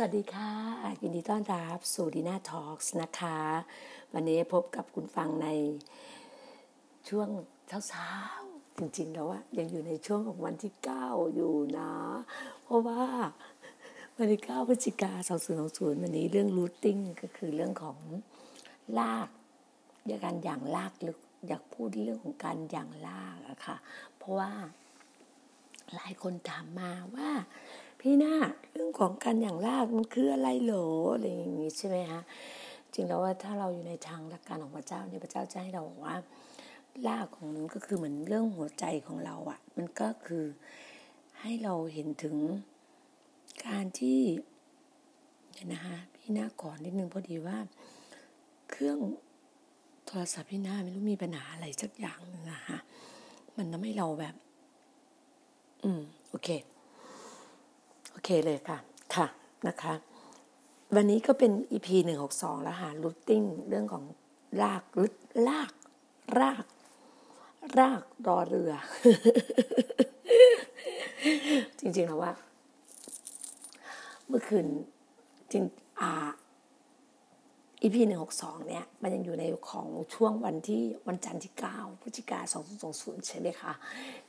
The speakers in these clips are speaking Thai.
สวัสดีค่ะยินดีต้อนรับสู่ดีน่าทอล์กนะคะ วันนี้พบกับคุณฟังในช่วงเช้าๆจริงๆ แล้วอะยังอยู่ในช่วงของวันที่ 9 อยู่นะ เพราะว่าวันที่9พฤศจิกา2020วันนี้เรื่อง rooting ก็คือเรื่องของรากอยากการหยั่งรากลึกอยากพูดเรื่องของการหยั่งรากอะค่ะ เพราะว่าหลายคนถามมาว่า พี่นาเรื่องของการอย่างลากมันคืออะไรเหรออะไรอย่างนี้ใช่ไหมคะจริงแล้วว่าถ้าเราอยู่ในทางหลักการของพระเจ้าเนี่ยพระเจ้าจะให้เราบอกว่าลากของมันก็คือเหมือนเรื่องหัวใจของเราอะ่ะ มันก็คือให้เราเห็นถึงการที่เดี๋ยวนะคะพี่นาก่อนนิดนึงพอดีว่า เครื่องโทรศัพท์พี่นาไม่รู้มีปัญหาอะไรสักอย่างหนึงอะฮะมันทำให้เราแบบ อืม โอเค เคเลยค่ะ ค่ะนะคะ วันนี้ก็เป็น EP หนึ่งหกสองแล้วค่ะรูทติ้งเรื่องของรากลึกลาก ราก รากรอเรือ จริง ๆ แล้วว่า เมื่อคืนจริงอ่าอีพีหนึ่งหกสองเนี่ย มันยังอยู่ในของช่วงวันที่วันจันทร์ที่เก้าพฤศจิกาสองสองศูนย์ใช่ไหมคะ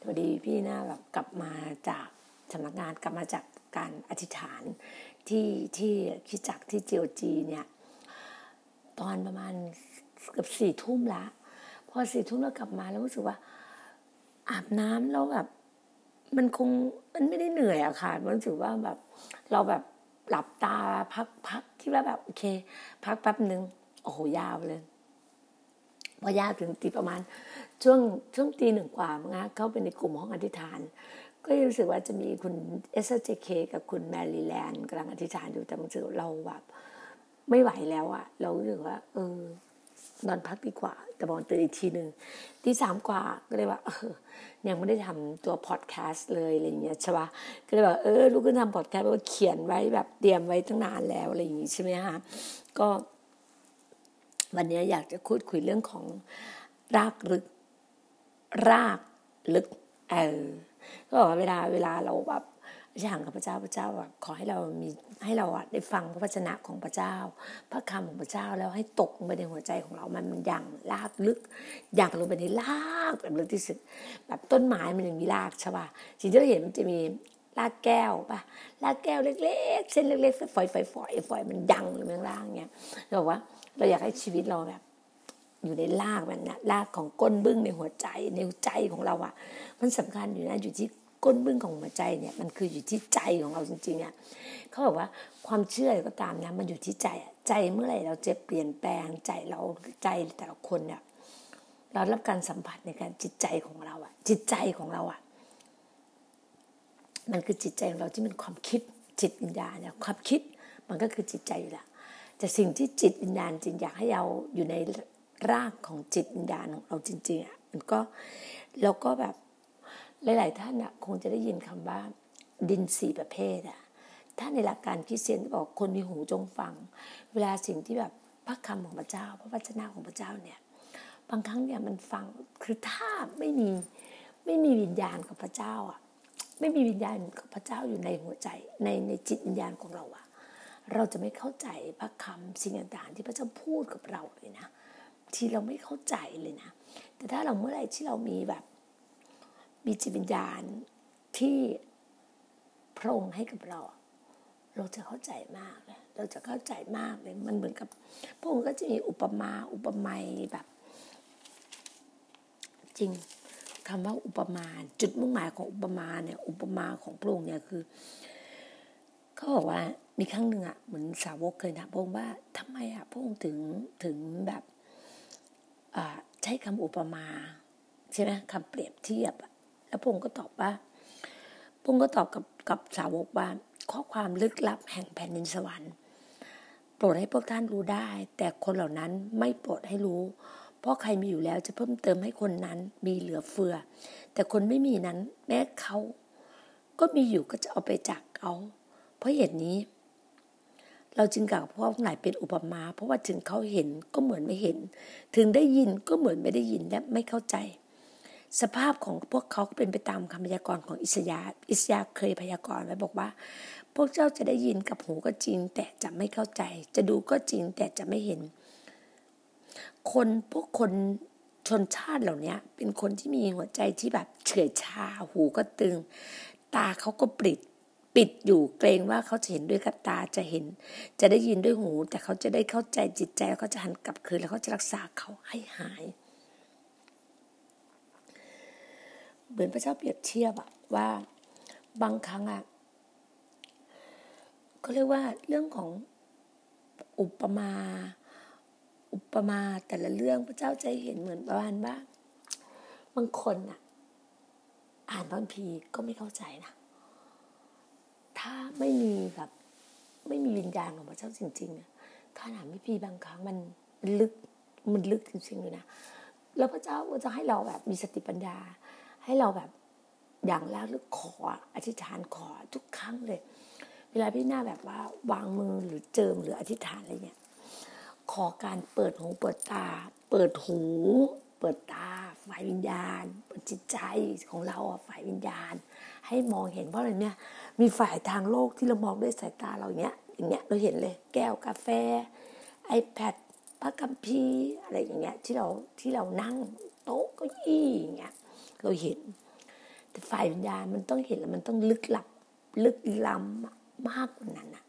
พอดีพี่น่าแบบกลับมาจาก สำนักงานกลับมาจากการอธิษฐานที่ที่คิดจักที่เจียวจีเนี่ย ตอนประมาณเกือบสี่ทุ่มละพอสี่ทุ่มเรากลับมาแล้วรู้สึกว่า อาบน้ำแล้วแบบ มันคงมันไม่ได้เหนื่อยอะค่ะมันรู้สึกว่าแบบ เราแบบหลับตาพักพักคิดว่าแบบโอเค พักแป๊บหนึ่งโอ้โหยาวเลยพอยาวถึงตีประมาณ ช่วงช่วงตีหนึ่งกว่ามั้งเข้าไปในกลุ่มห้องอธิษฐาน ก็รู้สึกว่าจะมีคุณเอสเจเคกับคุณแมรี่แลนด์กำลังอธิษฐานอยู่แต่รู้สึกเราแบบไม่ไหวแล้วอะเรารู้สึกว่า เออนอนพักดีกว่า แต่บอลตื่นอีกทีหนึ่งที่สามกว่าก็เลยว่าเออยังไม่ได้ทำตัวพอดแคสต์เลยอะไรอย่างเงี้ยใช่ปะก็เลยแบบเออลูกก็ทำพอดแคสต์ว่าเขียนไว้แบบเตรียมไว้ตั้งนานแล้วอะไรอย่างงี้ใช่ไหมคะก็ วันนี้อยากจะพูดคุยเรื่องของรากลึก รากลึกเออ ก็เวลาเวลาเราแบบอย่างกับพระเจ้าพระเจ้าแบบขอให้เรามีให้เราได้ฟังพระวจนะของพระเจ้า พระคำของพระเจ้าแล้วให้ตกไปในหัวใจของเรามันมันอย่างลากลึก อยากลงไปในลากแบบลึกที่สุด แบบต้นไม้มันยังมีรากใช่ป่ะสิ่งที่เราเห็นมันจะมีรากแก้วป่ะรากแก้วเล็ก ๆ เส้นเล็กๆฝอยๆฝอยฝอยมันยังอยู่ข้างล่างเงี้ยเราบอกว่าเราอยากให้ชีวิตเราแบบ อยู่ในรากมันนะรากของก้นบึ้งในหัวใจในใจของเราอะมันสำคัญอยู่นะอยู่ที่ก้นบึ้งของหัวใจเนี่ยมันคืออยู่ที่ใจของเราจริงๆอะเขาบอกว่าความเชื่อก็ตามนะมันอยู่ที่ใจใจเมื่อไหร่เราจะเปลี่ยนแปลงใจเราใจแต่ละคนเนี่ยเรารับการสัมผัสในการจิตใจของเราอะจิตใจของเราอะมันคือจิตใจของเราที่เป็นความคิดจิตวิญญาณเนี่ยความคิดมันก็คือจิตใจอยู่ล้วแต่สิ่งที่จิตวิญญาณจริงอยากให้เราอยู่ใน รากของจิตวิญญาณของเราจริงๆอะมันก็เราก็แบบหลายๆท่านนะคงจะได้ยินคำว่าดินสี่ประเภทอะถ้าในหลักการคริสเตียนบอกคนมีหูจงฟัง เวลาสิ่งที่แบบพระคำของพระเจ้า พระวจนะของพระเจ้าเนี่ยบางครั้งเนี่ยมันฟังคือถ้าไม่มีไม่มีวิญญาณของพระเจ้าอะไม่มีวิญญาณของพระเจ้าอยู่ในหัวใจในในจิตวิญญาณของเราอะเราจะไม่เข้าใจพระคำสิ่งต่างๆที่พระเจ้าพูดกับเราเลยนะ ที่เราไม่เข้าใจเลยนะ แต่ถ้าเราเมื่อไหร่ที่เรามีแบบ มีจิตวิญญาณที่พระองค์ให้กับเรา เราจะเข้าใจมากเลยเราจะเข้าใจมากเลยมันเหมือนกับพระองค์ก็จะมีอุปมาอุปไมยแบบ จริงคำว่าอุปมาจุดมุ่งหมายของอุปมาเนี่ย อุปมาของพระองค์เนี่ยคือเขาบอกว่ามีครั้งหนึ่งอะเหมือนสาวกเคยถามพระองค์ว่าทำไมอะพระองค์ถึงถึงแบบ ใช้คำอุปมา ใช่ไหมคำเปรียบเทียบ แล้วพงก็ตอบว่าพงก็ตอบกับกับสาวกว่าข้อความลึกลับแห่งแผ่นดินสวรรค์ โปรดให้พวกท่านรู้ได้ แต่คนเหล่านั้นไม่โปรดให้รู้ เพราะใครมีอยู่แล้วจะเพิ่มเติมให้คนนั้นมีเหลือเฟือ แต่คนไม่มีนั้น แม้เขาก็มีอยู่ก็จะเอาไปจากเขา เพราะเหตุนี้ เราจึงกล่าวพวกหลายเป็นอุปมา เพราะว่าถึงเขาเห็นก็เหมือนไม่เห็น ถึงได้ยินก็เหมือนไม่ได้ยินและไม่เข้าใจ สภาพของพวกเขาก็เป็นไปตามคำพยากรณ์ของอิสยาอิสยาเคยพยากรณ์ไว้บอกว่า พวกเจ้าจะได้ยินกับหูก็จริง แต่จะไม่เข้าใจ จะดูก็จริงแต่จะไม่เห็น คนพวกคนชนชาติเหล่านี้เป็นคนที่มีหัวใจที่แบบเฉื่อยชาหูก็ตึง ตาเขาก็ปริด ปิดอยู่เกรงว่าเขาจะเห็นด้วยกับตาจะเห็น จะได้ยินด้วยหู แต่เขาจะได้เข้าใจจิตใจเขาจะหันกลับคืนแล้วเขาจะรักษาเขาให้หาย เหมือนพระเจ้าเปรียบเทียบอะว่าบางครั้งอะก็เรียกว่าเรื่องของอุปมา อุปมาแต่ละเรื่องพระเจ้าใจเห็นเหมือนประมาณว่าบางคนอะอ่านพระพีก็ไม่เข้าใจนะ ถ้าไม่มีแบบไม่มีวิญญาณของพระเจ้าจริงๆนะถ้าอ่านพระพีบางครั้งมันลึกมันลึกจริงๆเลยนะแล้วพระเจ้าก็จะให้เราแบบมีสติปัญญา ให้เราแบบอย่างแรกหรือขออธิษฐานขอทุกครั้งเลย เวลาพี่หน้าแบบว่าวางมือหรือเจิมหรืออธิษฐานอะไรเนี่ยขอการเปิดหูเปิดตา เปิดหู เปิดตา ฝ่ายวิญญาณ เปิดจิตใจของเราฝ่ายวิญญาณ ให้มองเห็นเพราะอะไรเนี่ยมีฝ่ายทางโลกที่เรามองด้วยสายตาเราเนี้ยอย่างเงี้ยเราเห็นเลย แก้วกาแฟ iPad พระคัมภีร์อะไรอย่างเงี้ยที่เราที่เรานั่งโต๊ะเก้าอี้อย่างเงี้ยเราเห็น แต่ฝ่ายวิญญาณมันต้องเห็นแล้วมันต้องลึกลับลึกล้ำมากกว่านั้นอะ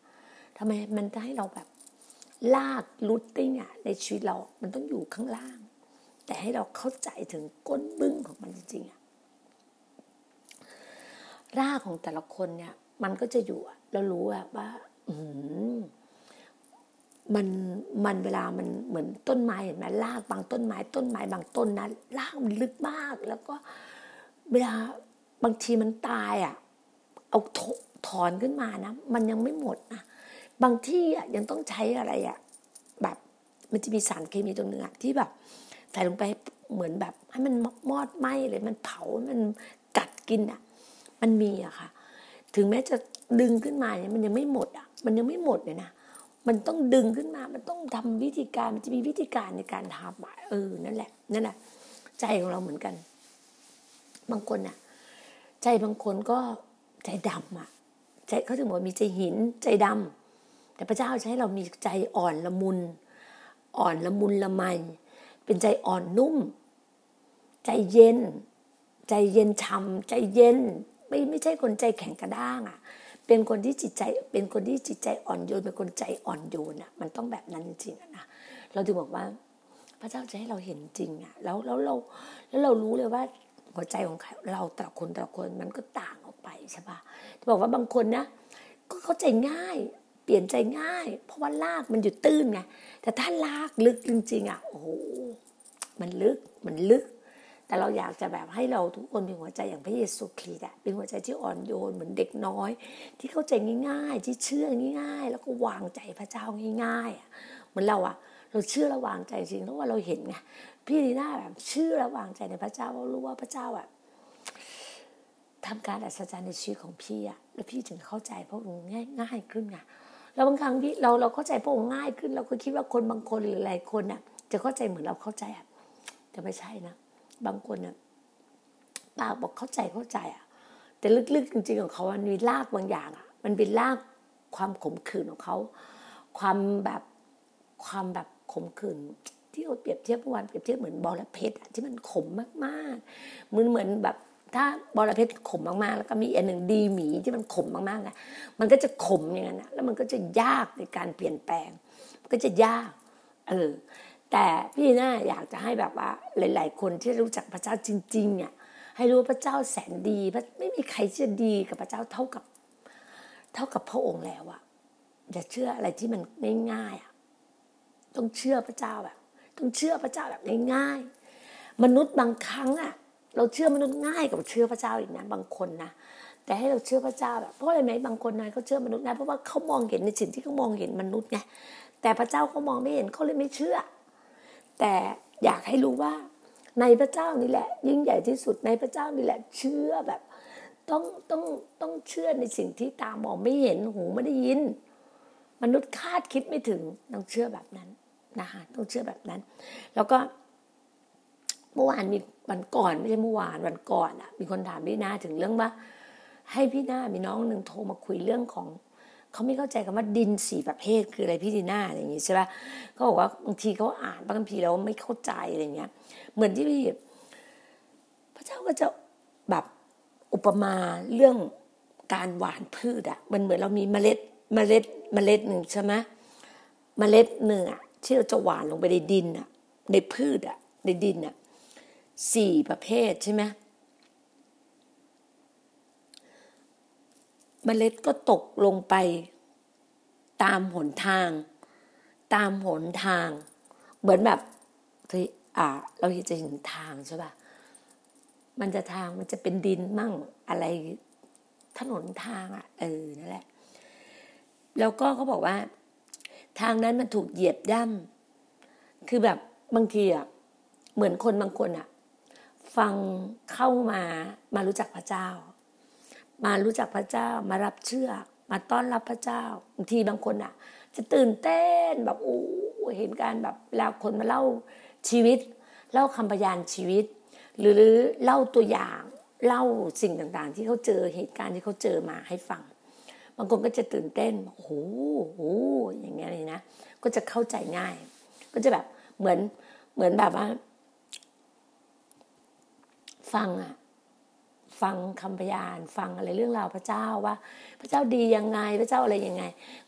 ทำไมมันจะให้เราแบบลากรูทติ้งอะในชีวิตเรา มันต้องอยู่ข้างล่าง แต่ให้เราเข้าใจถึงก้นบึ้งของมันจริงๆอะ รากของแต่ละคนเนี่ย มันก็จะอยู่เรารู้ว่าอืมันมันเวลามันเหมือนต้นไม้เห็นไหมรากบางต้นไม้ ต้นไม้บางต้นนะรากมันลึกมาก แล้วก็เวลาบางทีมันตายอะ เอาถอนขึ้นมานะมันยังไม่หมดนะบางที่อะยังต้องใช้อะไรอะแบบมันจะมีสารเคมีตรงนึงอะที่แบบใส่ลงไปเหมือนแบบให้มันมอดไหมเลยมันเผามันกัดกินอะ มันมีอะค่ะ ถึงแม้จะดึงขึ้นมาเนี่ยมันยังไม่หมดอะมันยังไม่หมดเลยนะมันต้องดึงขึ้นมา มันต้องทำวิธีการ มันจะมีวิธีการในการทำเออ นั่นแหละ นั่นแหละ ใจของเราเหมือนกัน บางคนอะใจบางคนก็ใจดำอะใจเขาถึงบอกมีใจหิน ใจดำแต่พระเจ้าใช้เรามีใจอ่อนละมุน อ่อนละมุนละไม เป็นใจอ่อนนุ่ม ใจเย็น ใจเย็นชำใจเย็น ไม่ไม่ใช่คนใจแข็งกระด้างอะ เป็นคนที่จิตใจ เป็นคนที่จิตใจอ่อนโยน เป็นคนใจอ่อนโยนอะ มันต้องแบบนั้นจริงๆนะเราถึงบอกว่า พระเจ้าจะให้เราเห็นจริงอะ แล้วแล้วเราแล้วเรารู้เลยว่าหัวใจของเราแต่ละคนแต่ละคนมันก็ต่างออกไปใช่ปะจะบอกว่าบางคนนะก็เข้าใจง่าย เปลี่ยนใจง่าย เพราะว่าลากมันอยู่ตื้นไงแต่ถ้าลากลึกจริงๆอะโอ้โหมันลึกมันลึก แต่เราอยากจะแบบให้เราทุกคนมีหัวใจอย่างพระเยซูคริสต์เป็นหัวใจที่อ่อนโยนเหมือนเด็กน้อย ที่เข้าใจง่ายๆ ที่เชื่อง่ายๆ แล้วก็วางใจพระเจ้าง่ายๆเหมือนเราอะเราเชื่อและวางใจจริงเพราะว่าเราเห็นไงพี่ดีน่าแบบเชื่อและวางใจในพระเจ้าเพราะรู้ว่าพระเจ้าอะทำการอัศจรรย์ในชีวิตของพี่อะแล้วพี่ถึงเข้าใจพระองค์ง่ายง่ายขึ้นไงแล้วบางครั้งที่เราเราเข้าใจพระองค์ง่ายขึ้น เราก็คิดว่าคนบางคนหรือหลายคนน่ะจะเข้าใจเหมือนเราเข้าใจอะแต่ไม่ใช่นะ บางคนน่ะปากบอกเข้าใจเข้าใจอะ แต่ลึกๆจริง ๆ ของเขามันมีรากบางอย่างอะ มันเป็นรากความขมขื่นของเขา ความแบบความแบบขมขื่นที่เราเปรียบเทียบวานเปรียบเทียบเหมือนบอระเพ็ดที่มันขมมากๆเหมือนเหมือนแบบถ้าบอระเพ็ดขมมากๆ แล้วก็มีอันหนึ่งดีหมีที่มันขมมากๆนะมันก็จะขมอย่างนั้นนะแล้วมันก็จะยากในการเปลี่ยนแปลง ก็จะยาก เออ แต่พี่น่าอยากจะให้แบบว่าหลาย ๆ คนที่รู้จักพระเจ้าจริงๆเนี่ยให้รู้พระเจ้าแสนดีไม่มีใครจะดีกับพระเจ้าเท่ากับ เท่ากับพระองค์แล้วอะอย่าเชื่ออะไรที่มันง่ายๆอะต้องเชื่อพระเจ้าแบบต้องเชื่อพระเจ้าแบบง่ายๆมนุษย์บางครั้งอะเราเชื่อมนุษย์ง่ายกว่าเชื่อพระเจ้าอีกนะบางคนนะแต่ให้เราเชื่อพระเจ้าแบบเพราะอะไรไหมบางคนนะเขาเชื่อมนุษย์ง่ายเพราะว่าเขามองเห็นในสิ่งที่เขามองเห็นมนุษย์ไงแต่พระเจ้าเขามองไม่เห็นเขาเลยไม่เชื่อ แต่อยากให้รู้ว่าในพระเจ้านี่แหละ ยิ่งใหญ่ที่สุดในพระเจ้านี่แหละ เชื่อแบบ ต้องต้องต้องเชื่อในสิ่งที่ตามองไม่เห็นหูไม่ได้ยิน มนุษย์คาดคิดไม่ถึงต้องเชื่อแบบนั้นนะคะต้องเชื่อแบบนั้น แล้วก็เมื่อวานมีวันก่อนไม่ใช่เมื่อวานวันก่อนอะ มีคนถามพี่นาถึงเรื่องว่า ให้พี่นามีน้องหนึ่งโทรมาคุยเรื่องของ เขาไม่เข้าใจคำว่าดินสี่ประเภทคืออะไรพี่ดีน่าอะไรอย่างงี้ใช่ปะเขาบอกว่าบางทีเขาอ่านบางทีเราไม่เข้าใจอะไรเงี้ย เหมือนที่พี่พระเจ้าก็จะแบบอุปมาเรื่องการหว่านพืชอะมันเหมือนเรามีเมล็ดเมล็ดเมล็ดหนึ่งใช่ไหมเมล็ดหนึ่งอะที่เราจะหว่านลงไปในดินอะในพืชอะในดินอะสี่ประเภทใช่ไหม เมล็ดก็ตกลงไป ตามหนทาง ตามหนทาง เหมือนแบบที่อ่า เราเห็นจะเห็นทางใช่ป่ะมันจะทางมันจะเป็นดินมั่งอะไรถนนทางอะเออนั่นแหละ แล้วก็เขาบอกว่า ทางนั้นมันถูกเหยียบย่ำคือแบบบางทีอะเหมือนคนบางคนอะ ฟังเข้ามามารู้จักพระเจ้า มารู้จักพระเจ้ามารับเชื่อ มาต้อนรับพระเจ้าบางทีบางคนอะ จะตื่นเต้นแบบโอ้เห็นการแบบเวลาคนมาเล่าชีวิต เล่าคำพยานชีวิต หรือเล่าตัวอย่างเล่าสิ่งต่างๆ ที่เขาเจอเหตุการณ์ที่เขาเจอมาให้ฟัง บางคนก็จะตื่นเต้นโอ้โหอย่างเงี้ยเลยนะก็จะเข้าใจง่าย ก็จะแบบเหมือนเหมือนแบบว่า ฟังอะ ฟังคำพยานฟังอะไรเรื่องราวพระเจ้าว่า พระเจ้าดียังไงพระเจ้าอะไรยังไง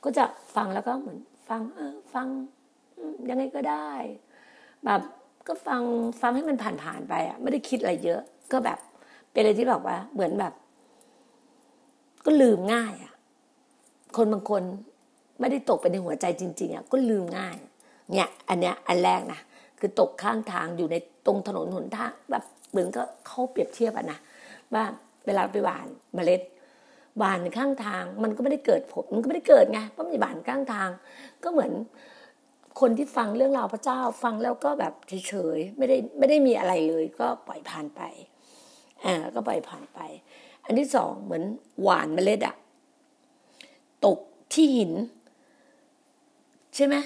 ก็จะฟังแล้วก็เหมือนฟังเออฟังยังไงก็ได้ แบบก็ฟังฟังให้มันผ่านๆไปอะไม่ได้คิดอะไรเยอะ ก็แบบเป็นอะไรที่แบบว่า เหมือนแบบ ก็ลืมง่ายอะ คนบางคนไม่ได้ตกไปในหัวใจจริง ๆอะก็ลืมง่าย เนี่ย อันเนี้ยอันแรกนะคือตกข้างทางอยู่ในตรงถนนหนทางแบบเหมือนก็เขาเปรียบเทียบอะนะ ว่าเวลาไปหวานเมล็ดหวานข้างทาง มันก็ไม่ได้เกิดผลมันก็ไม่ได้เกิดไงเพราะมันหวานข้างทาง ก็เหมือนคนที่ฟังเรื่องราวพระเจ้าฟังแล้วก็แบบเฉยๆไม่ได้ไม่ได้มีอะไรเลย ก็ปล่อยผ่านไปอ่าก็ปล่อยผ่านไป อันที่สองเหมือนหวานเมล็ดอะตกที่หิน ใช่ไหม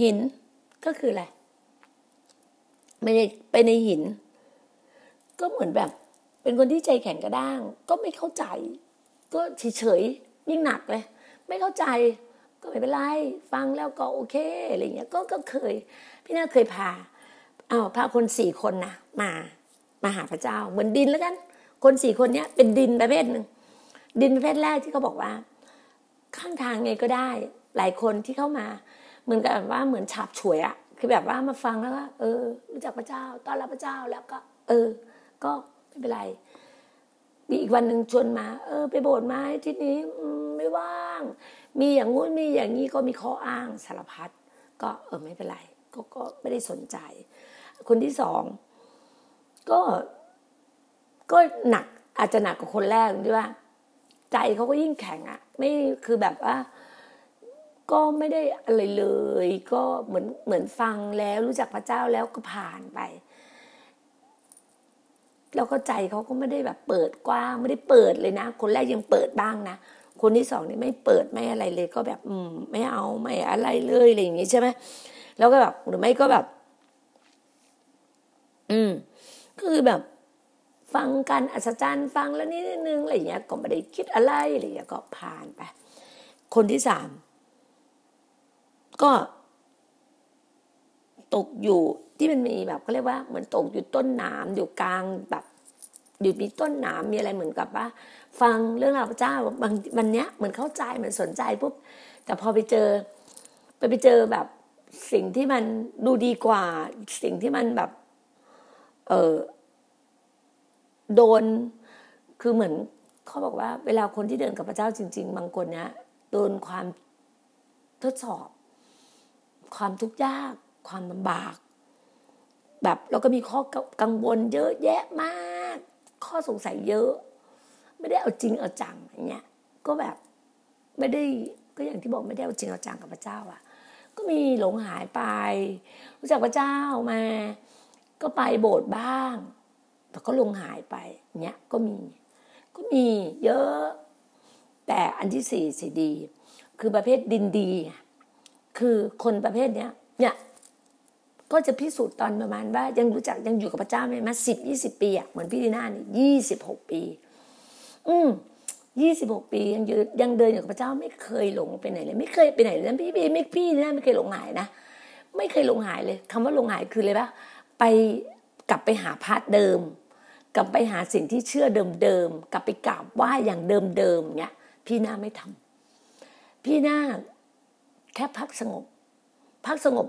หินก็คืออะไรไม่ได้ไปในหิน ก็เหมือนแบบ เป็นคนที่ใจแข็งกระด้าง ก็ไม่เข้าใจ ก็เฉยๆยิ่งหนักเลย ไม่เข้าใจก็ไม่เป็นไรฟังแล้วก็โอเคอะไรเงี้ยก็ก็เคย พี่นาเคยพาเอาพาคนสี่คนนะมามาหาพระเจ้า เหมือนดินแล้วกัน คนสี่คนเนี้ยเป็นดินประเภทหนึ่งดินประเภทแรกที่เขาบอกว่า ข้างทางไงก็ได้ หลายคนที่เข้ามาเหมือนกับว่าเหมือนฉาบฉวยอะคือแบบว่ามาฟังแล้วก็เออ รู้จักพระเจ้าต้อนรับพระเจ้าแล้วก็ เออ ก็ไม่เป็นไรมีอีกวันหนึ่งชวนมา เออ ไปโบสถ์ไหมที่นี้ไม่ว่าง มีอย่างงู้นมีอย่างนี้ก็มีข้ออ้างสารพัดก็เออไม่เป็นไรก็ก็ไม่ได้สนใจ คนที่สองก็ก็หนักอาจจะหนักกว่าคนแรกด้วยว่า ใจเขาก็ยิ่งแข็งอะ่ะ ไม่คือแบบว่า ก็ไม่ได้อะไรเลย ก็เหมือนเหมือนฟังแล้วรู้จักพระเจ้าแล้วก็ผ่านไป แล้วก็ใจเขาก็ไม่ได้แบบเปิดกว้างไม่ได้เปิดเลยนะ คนแรกยังเปิดบ้างนะคนที่สองนี่ไม่เปิดไม่อะไรเลย ก็แบบอืมไม่เอาไม่อะไรเลยอะไรอย่างงี้ใช่ไหมแล้วก็แบบหรือไม่ก็แบบ อืมคือแบบฟังกันอัศจรรย์ฟังแล้วนิดนึงอะไรอย่างเงี้ยก็ไม่ได้คิดอะไรอะไรอย่างเงี้ยก็ผ่านไป คนที่สามก็ตกอยู่ที่มันมีแบบเขาเรียกว่าเหมือนตกอยู่ต้นหนามอยู่กลางแบบอยู่มีต้นหนามมีอะไรเหมือนกับว่า ฟังเรื่องราวพระเจ้าบางวันเนี้ยเหมือนเข้าใจเหมือนสนใจปุ๊บแต่พอไปเจอ ไปไปเจอแบบสิ่งที่มันดูดีกว่า สิ่งที่มันแบบ เออโดนคือเหมือนเขาบอกว่า เวลาคนที่เดินกับพระเจ้าจริง ๆ บางคนเนี้ยโดนความทดสอบ ความทุกข์ยาก ความลำบาก แบบแล้วก็มีข้อกังวลเยอะแยะมาก ข้อสงสัยเยอะ ไม่ได้เอาจริงเอาจังอย่างเงี้ยก็แบบไม่ได้ก็อย่างที่บอกไม่ได้เอาจริงเอาจังกับพระเจ้าอะก็มีหลงหายไป รู้จักพระเจ้ามา ก็ไปโบสถ์บ้าง แต่ก็ลงหายไปเนี้ยก็มี ก็มีเยอะ แต่อันที่สี่สิดี คือประเภทดินดี คือคนประเภทเนี้ยเนี่ย ก็จะพิสูจน์ตอนประมาณว่ายังรู้จักยังอยู่กับพระเจ้าไหมมาสิบยี่สิบปีอะเหมือนพี่ดีน่านี่ยี่สิบหกปี อืมยี่สิบหกปียังยืนยังเดินอยู่กับพระเจ้าไม่เคยหลงไปไหนเลยไม่เคยไปไหนเลยพี่พี่ไม่พี่นะไม่เคยหลงหายนะไม่เคยหลงหายเลยคำว่าหลงหายคือเลยปะไปกลับไปหาพระเดิม กลับไปหาสิ่งที่เชื่อเดิมๆกลับไปกราบไหว้อย่างเดิมๆเนี้ย พี่หน้าไม่ทำพี่หน้าแค่พักสงบ พักสงบ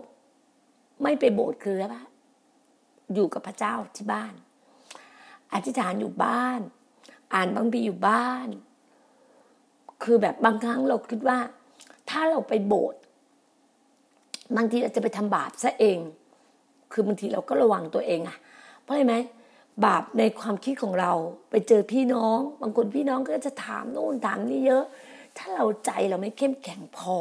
ไม่ไปโบสถ์คืออะไรอยู่กับพระเจ้าที่บ้าน อธิษฐานอยู่บ้าน อ่านบางทีอยู่บ้าน คือแบบบางครั้งเราคิดว่า ถ้าเราไปโบสถ์บางทีเราจะไปทำบาปซะเอง คือบางทีเราก็ระวังตัวเองอะเพราะอะไรไหมบาปในความคิดของเราไปเจอพี่น้อง บางคนพี่น้องก็จะถามโน่นถามนี่เยอะ ถ้าเราใจเราไม่เข้มแข็งพอ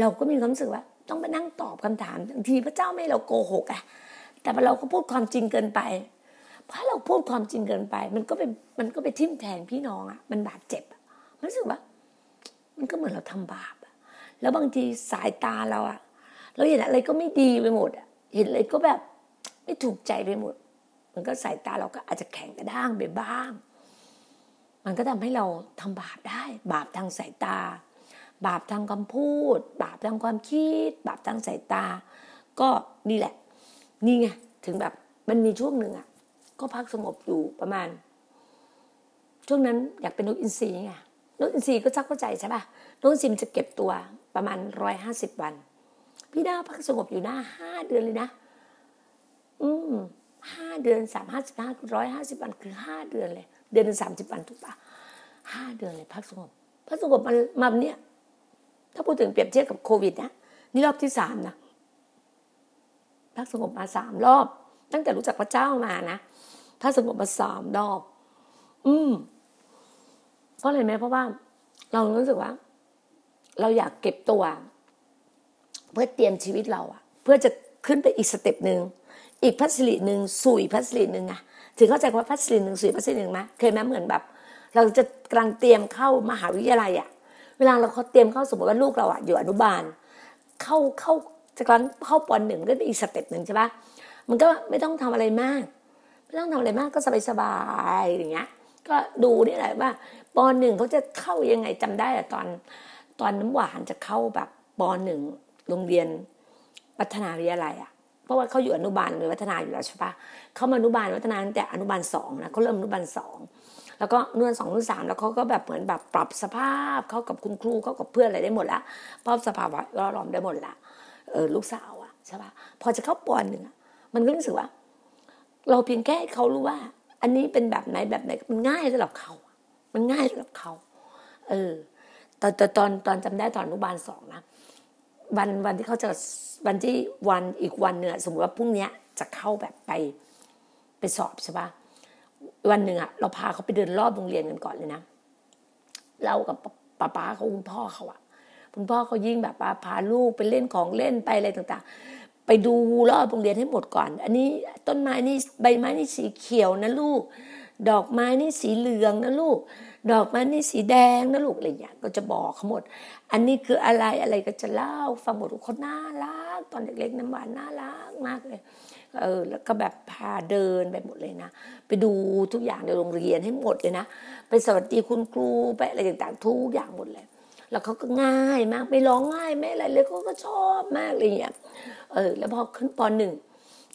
เราก็มีความรู้สึกว่า ต้องไปนั่งตอบคำถามบางทีพระเจ้าไม่เราโกหกอะแต่เราก็พูดความจริงเกินไป เพราะเราพูดความจริงเกินไป มันก็เป็นมันก็ไปทิ่มแทงพี่น้องอะมันบาดเจ็บมันรู้สึกว่า มันก็เหมือนเราทำบาปแล้วบางทีสายตาเราอะเราเห็นอะไรก็ไม่ดีไปหมดอะเห็นอะไรก็แบบไม่ถูกใจไปหมด มันก็สายตาเราก็อาจจะแข็งกระด้างไปบ้าง มันก็ทำให้เราทำบาปได้ บาปทางสายตา บาปทางคำพูด บาปทางความคิด บาปทางสายตา ก็นี่แหละ นี่ไงถึงแบบมันมีช่วงหนึ่งอะ ก็พักสงบอยู่ประมาณ ช่วงนั้นอยากเป็นนกอินทรีไงนกอินทรีก็ชักเข้าใจใช่ป่ะนกอินทรีมันจะเก็บตัวประมาณร้อยห้าสิบวัน พี่ดาพักสงบอยู่หน้าห้าเดือนเลยนะ อืมห้าเดือนสามห้าสิบห้าร้อยห้าสิบวันคือห้าเดือนเลย เดือนสามสิบวันถูกปะห้าเดือนเลยพักสงบพักสงบมันมาเนี่ย ถ้าพูดถึงเปรียบเทียบกับโควิดนะนี่รอบที่สามนะพักสงบมาสามรอบ ตั้งแต่รู้จักพระเจ้ามานะพักสงบมาสามรอบ อืมเพราะอะไรไหมเพราะว่า เรารู้สึกว่า เราอยากเก็บตัว เพื่อเตรียมชีวิตเราอะเพื่อจะขึ้นไปอีก step หนึ่งอีกพัสลีหนึ่งสู่อีกพัสลีหนึ่งอะถึงเข้าใจว่าพัสลีหนึ่งสู่พัสลีหนึ่งไหมเคยไหมเหมือนแบบ เราจะกำลังเตรียมเข้ามหาวิทยาลัยอะ วลาเราเขาเตรียมเข้าสมมติว่าลูกเราอะอยู่อนุบาล เข้าเข้าจะกำลังเข้าปหนึ่งก็เป็นอีกสเต็ปหนึ่งใช่ปะมันก็ไม่ต้องทำอะไรมาก ไม่ต้องทำอะไรมากก็สบายสบายอย่างเงี้ย ก็ดูนี่แหละว่าปหนึ่งเขาจะเข้ายังไงจำได้อะตอนตอนน้ำหวานจะเข้าแบบปหนึ่งโรงเรียนวัฒนาวิทยาลัยอะเพราะว่าเขาอยู่อนุบาลเลยวัฒนาอยู่แล้วใช่ปะเขามาอนุบาลวัฒนาตั้งแต่อนุบาลสองนะเขาเริ่มอนุบาลสอง แล้วก็นวนสองนวนสามแล้วเขาก็แบบเหมือนแบบปรับสภาพเข้ากับคุณครูเข้ากับเพื่อนอะไรได้หมดละปรับสภาวะแวดล้อมได้หมดละเออลูกสาวอะใช่ปะพอจะเข้าปอนหนึ่งมันก็รู้สึกว่า เราเพียงแค่เขารู้ว่า อันนี้เป็นแบบไหนแบบไหนมันง่ายสำหรับเขา มันง่ายสำหรับเขาเออตอนตอนตอนจำได้ตอนอนุบาลสองนะวันวันที่เขาจะวันที่วันอีกวันเนี่ยสมมติว่าพรุ่งนี้จะเข้าแบบไปไปสอบใช่ปะ วันหนึ่งอะเราพาเขาไปเดินรอบโรงเรียนกันก่อนเลยนะเรากับป้าป้าเขาคุณพ่อเขาอะคุณพ่อเขายิ่งแบบพาลูกไปเล่นของเล่นไปอะไรต่างๆ ไปดูรอบโรงเรียนให้หมดก่อน อันนี้ต้นไม้นี่ใบไม้นี่สีเขียวนะลูก ดอกไม้นี่สีเหลืองนะลูก ดอกไม้นี่สีแดงนะลูกอะไรอย่างเงี้ยก็จะบอกเขาหมด อันนี้คืออะไรอะไรก็จะเล่าฟังหมดทุกคนน่ารักตอนเด็กๆน้ำหวานน่ารักมากเลย เออแล้วก็แบบพาเดินไปหมดเลยนะ ไปดูทุกอย่างในโรงเรียนให้หมดเลยนะ ไปสวัสดีคุณครูไปอะไรต่างๆทุกอย่างหมดเลย แล้วเขาก็ง่ายมากไม่ร้องง่ายไม่อะไรเลยเขาก็ชอบมากเลยเนี่ยเออ แล้วพอขึ้นปหนึ่ง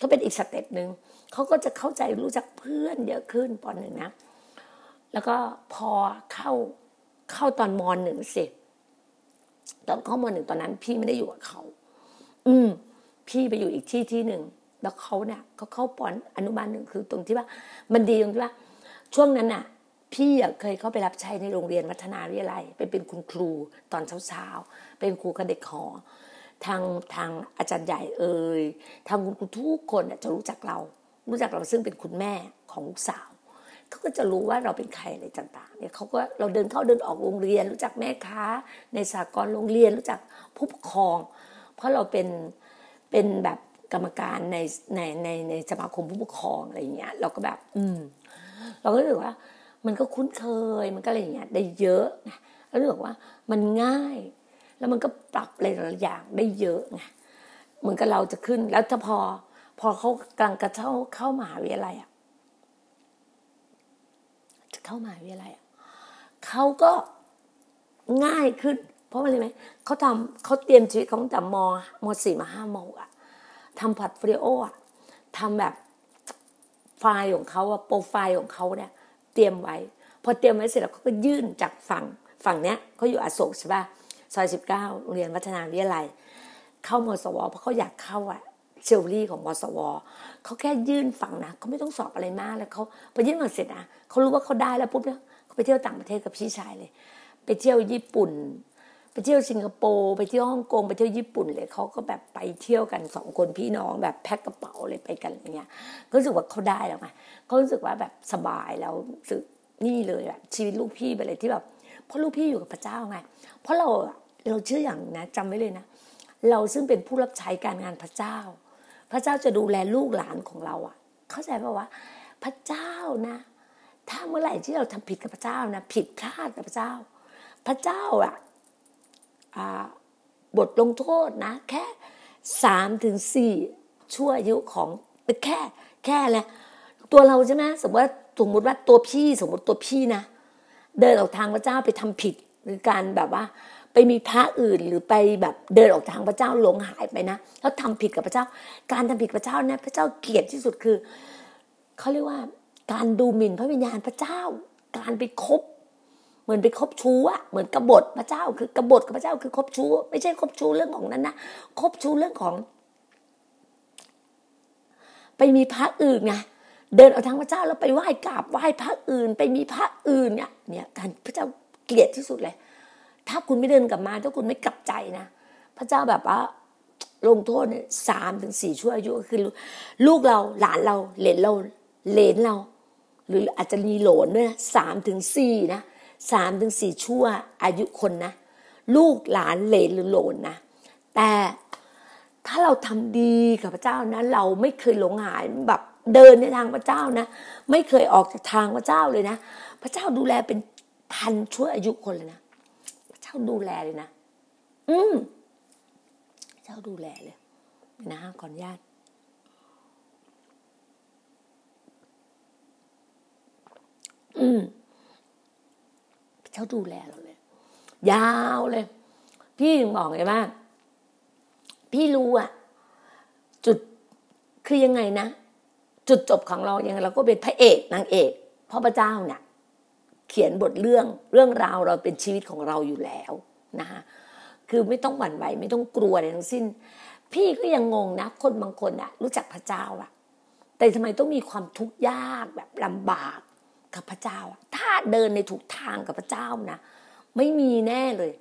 ก็เป็นอีกสเต็ปหนึ่งเขาก็จะเข้าใจรู้จักเพื่อนเยอะขึ้นปหนึ่งนะ แล้วก็พอเข้าเข้าตอนมหนึ่งเสิตอนเข้ามหนึ่งตอนนั้น พี่ไม่ได้อยู่กับเขาอืมพี่ไปอยู่อีกที่ที่หนึ่ง แล้วเขาเนี่ยเขาเข้าปอนอนุบาลหนึ่งคือตรงที่ว่า มันดีตรงที่ว่า ช่วงนั้นน่ะ พี่เคยเข้าไปรับใช้ในโรงเรียนวัฒนาวิทยาลัยไปเป็นคุณครูตอนเช้าๆเป็นครูกับเด็กหอทางทางอาจารย์ใหญ่เอ่ยทางคุณครูทุกคนจะรู้จักเรา รู้จักเราซึ่งเป็นคุณแม่ของลูกสาวเขาก็จะรู้ว่าเราเป็นใครอะไรต่างๆเนี่ยเขาก็เราเดินเข้าเดินออกโรงเรียน รู้จักแม่ค้า ในสากลโรงเรียนรู้จักผู้ปกครอง เพราะเราเป็นเป็นแบบ กรรมการในในในในสมาคมผู้ปกครองอะไรเงี้ยเราก็แบบ อืม เราก็รู้สึกว่า มันก็คุ้นเคยมันก็อะไรอย่างเงี้ยได้เยอะไงแล้วรู้สึกว่ามันง่าย แล้วมันก็ปรับอะไรหลายอย่างได้เยอะไงเหมือนกับเราจะขึ้น แล้วถ้าพอ พอเขากำลังจะเข้าเข้ามหาวิทยาลัยอะจะเข้ามหาวิทยาลัยอะเขาก็ง่ายขึ้น เพราะอะไรไหมเขาทำเขาเตรียมชีวิตเขาตั้งแต่มมสี่มาห้ามอะ ทำ portfolio อะทำแบบไฟล์ของเขาอะโปรไฟล์ของเขาเนี่ย เตรียมไว้ พอเตรียมไว้เสร็จแล้วเขาก็ยื่นจากฝั่งฝั่งเนี้ยเขาอยู่อโศกใช่ป่ะซอยสิบเก้าโรงเรียนวัฒนาวิทยาลัย เข้ามสวเพราะเขาอยากเข้าอะเชลลี่ของมสวเขาแค่ยื่นฝั่งนะเขาไม่ต้องสอบอะไรมากแล้วเขาพอยื่นฝั่งเสร็จนะเขารู้ว่าเขาได้แล้วปุ๊บเนี่ยเขาไปเที่ยวต่างประเทศกับพี่ชายเลย ไปเที่ยวญี่ปุ่น ไปเที่ยวสิงคโปร์ไปเที่ยวฮ่องกงไปเที่ยวญี่ปุ่นเลยเขาก็แบบไปเที่ยวกันสองคนพี่น้องแบบแพ็คกระเป๋าเลยไปกันอย่างเงี้ยก็รู้สึกว่าเขาได้แล้วไงเขารู้สึกว่าแบบสบายแล้วสึกนี่เลยแบบชีวิตลูกพี่ไปเลยที่แบบเพราะลูกพี่อยู่กับพระเจ้าไง เพราะเราเราเชื่ออย่างนะจำไว้เลยนะ เราซึ่งเป็นผู้รับใช้การงานพระเจ้า พระเจ้าจะดูแลลูกหลานของเราอะ เข้าใจป่าวว่าพระเจ้านะ ถ้าเมื่อไหร่ที่เราทำผิดกับพระเจ้านะ ผิดพลาดกับพระเจ้า พระเจ้าอะ บทลงโทษนะ แค่สามถึงสี่ชั่วอายุของแค่แค่แหละตัวเราใช่ไหมสมมติว่าสมมติว่าตัวพี่สมมติตัวพี่นะ เดินออกทางพระเจ้าไปทำผิดหรือการแบบว่า ไปมีพระอื่นหรือไปแบบเดินออกทางพระเจ้าหลงหายไปนะแล้วทำผิดกับพระเจ้า การทำผิดพระเจ้าเนี่ยพระเจ้าเกลียดที่สุดคือเขาเรียกว่า การดูหมิ่นพระวิญญาณพระเจ้า การไปคบ เหมือนไปคบชู้อะเหมือนกบฏพระเจ้าคือกบฏกับพระเจ้าคือคบชู้ ไม่ใช่คบชู้เรื่องของนั้นนะคบชู้เรื่องของ ไปมีพระอื่นไงเดินเอาทางพระเจ้าแล้วไปไหว้กราบไหว้พระอื่น ไปมีพระอื่นเนี่ยเนี่ยการพระเจ้าเกลียดที่สุดเลย ถ้าคุณไม่เดินกลับมา ถ้าคุณไม่กลับใจนะพระเจ้าแบบว่าลงโทษเนี่ยสามถึงสี่ชั่วอายุก็คือลูกเราหลานเราเหลนเราเหลนเรา หรืออาจจะมีโหลนด้วยนะสามถึงสี่นะ สามถึงสี่ชั่วอายุคนนะ ลูกหลานเหลนหรือโลนนะ แต่ถ้าเราทำดีกับพระเจ้านะเราไม่เคยหลงหายแบบเดินในทางพระเจ้านะ ไม่เคยออกจากทางพระเจ้าเลยนะ พระเจ้าดูแลเป็นพันชั่วอายุคนเลยนะ พระเจ้าดูแลเลยนะ อืมพระเจ้าดูแลเลย นะขออนุญาตอืม เจ้าดูแลเราเลย ยาวเลย พี่ถึงบอกไงว่า พี่รู้อะจุดคือยังไงนะ จุดจบของเราอย่างเราก็เป็นพระเอกนางเอกพราะพระเจ้าเนี่ยเขียนบทเรื่องเรื่องราวเราเป็นชีวิตของเราอยู่แล้วนะคะคือไม่ต้องหวั่นไหวไม่ต้องกลัวอะไรทั้งสิ้น พี่ก็ยังงงนะ คนบางคนอะรู้จักพระเจ้าอะแต่ทำไมต้องมีความทุกข์ยากแบบลำบาก กับพระเจ้า ถ้าเดินในถูกทางกับพระเจ้านะไม่มีแน่เลย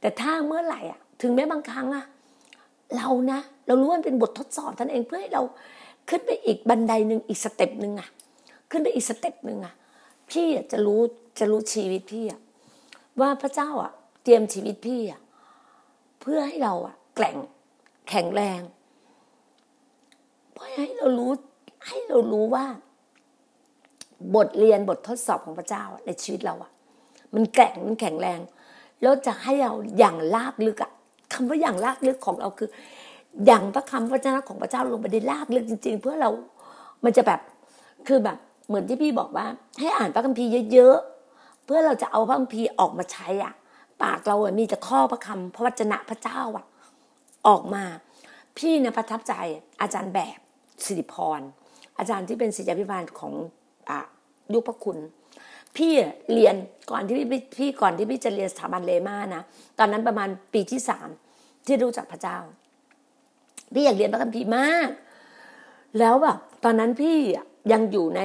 แต่ถ้าเมื่อไหร่อะ ถึงแม้บางครั้งอะเรานะ เรารู้ว่าเป็นบททดสอบท่านเองเพื่อให้เราขึ้นไปอีกบันไดหนึ่งอีก step หนึ่งอะขึ้นไปอีก step หนึ่งอะพี่จะรู้จะรู้ชีวิตพี่อะว่าพระเจ้าอะเตรียมชีวิตพี่อะเพื่อให้เราอะแกร่งแข็งแรงเพื่อให้เรารู้ให้เรารู้ว่า บทเรียนบททดสอบของพระเจ้าในชีวิตเราอะมันแกร่งมันแข็งแรง แล้วจะให้เราอย่างลากลึกอะคำว่าอย่างลากลึกของเราคือ อย่างพระคำพระเจ้าของพระเจ้าลงไปในรากลึกจริง ๆ เพื่อเรา มันจะแบบคือแบบเหมือนที่พี่บอกว่า ให้อ่านพระคัมภีร์เยอะๆเพื่อเราจะเอาพระคัมภีร์ออกมาใช้อะ ปากเราอะมีแต่ข้อพระคำพระวจนะพระเจ้าอะ ออกมา พี่เนี่ยประทับใจอาจารย์แบบสิริพรอาจารย์ที่เป็นศิษยาภิบาลของ ยุคพระคุณ พี่เรียนก่อนที่พี่พี่ก่อนที่พี่จะเรียนสถาบันเลมานะตอนนั้นประมาณปีที่สามที่รู้จักพระเจ้า พี่อยากเรียนพระคัมภีร์มาก แล้วแบบตอนนั้นพี่ยังอยู่ใน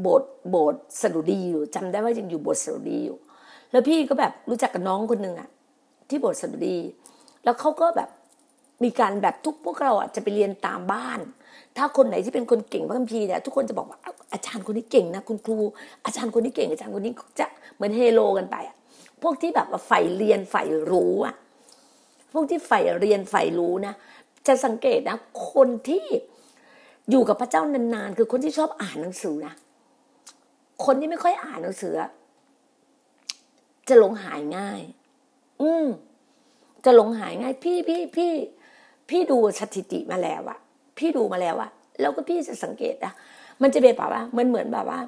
โบสถ์โบสถ์สดุดีอยู่จำได้ว่ายังอยู่โบสถ์สดุดีอยู่ แล้วพี่ก็แบบรู้จักกับน้องคนหนึ่งอะที่โบสถ์สดุดี แล้วเขาก็แบบ มีการแบบทุกพวกเราอะจะไปเรียนตามบ้าน ถ้าคนไหนที่เป็นคนเก่งพระคัมภีร์เนี่ยทุกคนจะบอกว่าอาจารย์คนนี้เก่งนะคุณครู อาจารย์คนนี้เก่ง อาจารย์คนนี้จะเหมือนเฮโลกันไปอะพวกที่แบบว่าใฝ่เรียนใฝ่รู้อะพวกที่ใฝ่เรียนใฝ่รู้นะจะสังเกตนะ คนที่อยู่กับพระเจ้านานๆ คือคนที่ชอบอ่านหนังสือนะคนที่ไม่ค่อยอ่านหนังสือ จะหลงหายง่าย อืมจะหลงหายง่าย พี่พี่พี่ พี่ดูสถิติมาแล้วอะพี่ดูมาแล้วอะแล้วก็พี่จะสังเกตนะมันจะเป็นแบบว่ามันเหมือนแบบว่า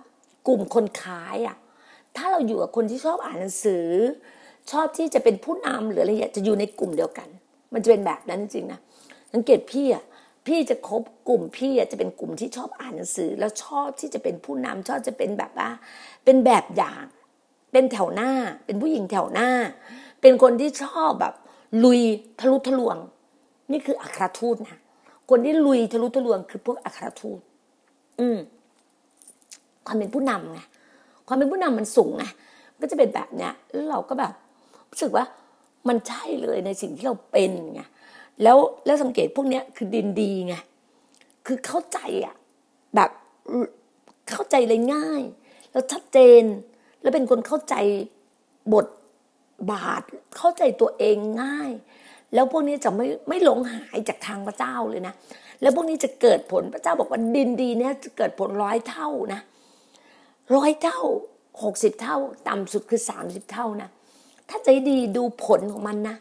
กลุ่มคนขายอะถ้าเราอยู่กับคนที่ชอบอ่านหนังสือ ชอบที่จะเป็นผู้นำหรืออะไรอย่างจะอยู่ในกลุ่มเดียวกัน มันจะเป็นแบบนั้นจริงๆนะสังเกตพี่อะพี่จะคบกลุ่มพี่อะจะเป็นกลุ่มที่ชอบอ่านหนังสือ แล้วชอบที่จะเป็นผู้นำชอบจะเป็นแบบว่า เป็นแบบอย่าง เป็นแถวหน้า เป็นผู้หญิงแถวหน้า เป็นคนที่ชอบแบบ ลุยทะลุทะลวง นี่คืออัครทูตนะคนที่ลุยทะลุทะลวงคือพวกอัครทูต อืม ความเป็นผู้นำไงความเป็นผู้นำมันสูงไงก็จะเป็นแบบเนี้ยแล้วเราก็แบบรู้สึกว่ามันใช่เลยในสิ่งที่เราเป็นไงแล้วแล้วสังเกตพวกเนี้ยคือดินดีไงคือเข้าใจอะแบบเข้าใจเลยง่าย แล้วชัดเจน แล้วเป็นคนเข้าใจบทบาท เข้าใจตัวเองง่าย แล้วพวกนี้จะไม่ไม่หลงหายจากทางพระเจ้าเลยนะ แล้วพวกนี้จะเกิดผลพระเจ้าบอกว่าดินดีเนี่ยจะเกิดผลร้อยเท่านะร้อยเท่าหกสิบเท่า ต่ำสุดคือสามสิบเท่านะถ้าใจดีดูผลของมันนะ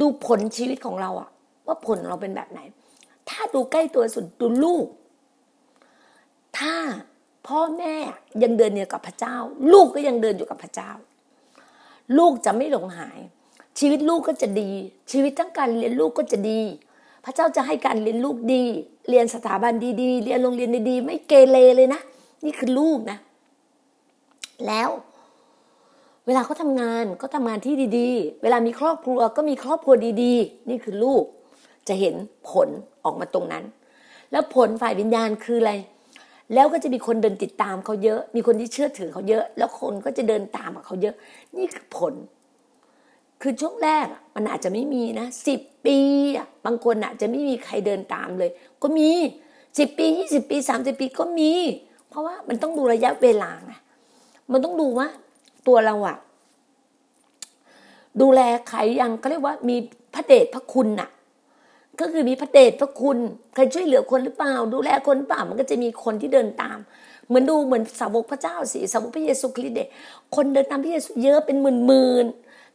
ดูผลชีวิตของเราอะว่าผลเราเป็นแบบไหน ถ้าดูใกล้ตัวสุดดูลูก ถ้าพ่อแม่ยังเดินอยู่กับพระเจ้า ลูกก็ยังเดินอยู่กับพระเจ้า ลูกจะไม่หลงหาย ชีวิตลูกก็จะดี ชีวิตทั้งการเรียนลูกก็จะดี พระเจ้าจะให้การเรียนลูกดี เรียนสถาบันดีๆ เรียนโรงเรียนดีๆ ไม่เกเรเลยนะ นี่คือลูกนะ แล้ว เวลาเขาทำงานก็ทำงานที่ดีๆ เวลามีครอบครัวก็มีครอบครัวดีๆ นี่คือลูก จะเห็นผลออกมาตรงนั้น แล้วผลฝ่ายวิญญาณคืออะไร แล้วก็จะมีคนเดินติดตามเขาเยอะ มีคนที่เชื่อถือเขาเยอะ แล้วคนก็จะเดินตามเขาเยอะ นี่คือผล คือช่วงแรกมันอาจจะไม่มีนะสิบปีบางคนอาจจะไม่มีใครเดินตามเลย ก็มีสิบปียี่สิบปีสามสิบปีก็มี เพราะว่ามันต้องดูระยะเวลาไงมันต้องดูว่าตัวเราอะดูแลใครยังก็เรียกว่ามีพระเดชพระคุณน่ะก็คือมีพระเดชพระคุณใครช่วยเหลือคนหรือเปล่า ดูแลคนเปล่ามันก็จะมีคนที่เดินตาม เหมือนดูเหมือนสาวกพระเจ้าสิสาวกพระเยซูคริสต์เดคนเดินตามพระเยซูเยอะเป็นหมื่นหมื่น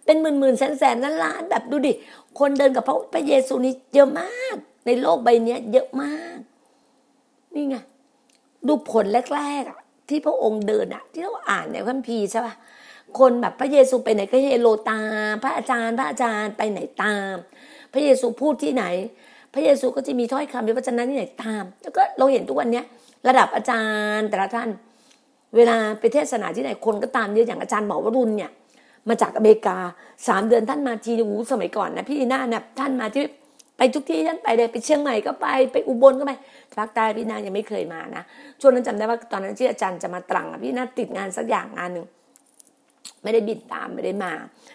เป็นหมื่นหมื่นแสนแสนล้านล้านแบบดูดิ คนเดินกับพระพระเยซูนี่เยอะมาก ในโลกใบนี้เยอะมาก นี่ไงดูผลแรกๆที่พระองค์เดินอะที่เราอ่านในคัมภีร์ใช่ป่ะคนแบบพระเยซูไปไหนก็เฮโลตามพระอาจารย์พระอาจารย์ไปไหนตาม พระเยซูพูดที่ไหน พระเยซูก็จะมีถ้อยคำหรือวจนะที่ไหนตาม แล้วก็เราเห็นทุกวันเนี้ยระดับอาจารย์แต่ละท่าน เวลาไปเทศนาที่ไหนคนก็ตามเยอะอย่างอาจารย์หมอวรุณเนี่ย มาจากอเมริกาสามเดือนท่านมาทีอูสมัยก่อนนะพี่นาเนี่ยท่านมาที่ไปทุกที่ท่านไปเลยไปเชียงใหม่ก็ไปไปอุบลก็ไปภาคใต้พี่นายังไม่เคยมานะช่วงนั้นจำได้ว่าตอนนั้นที่อาจารย์จะมาตรังพี่นาติดงานสักอย่างงานหนึ่งไม่ได้บินตามไม่ได้มา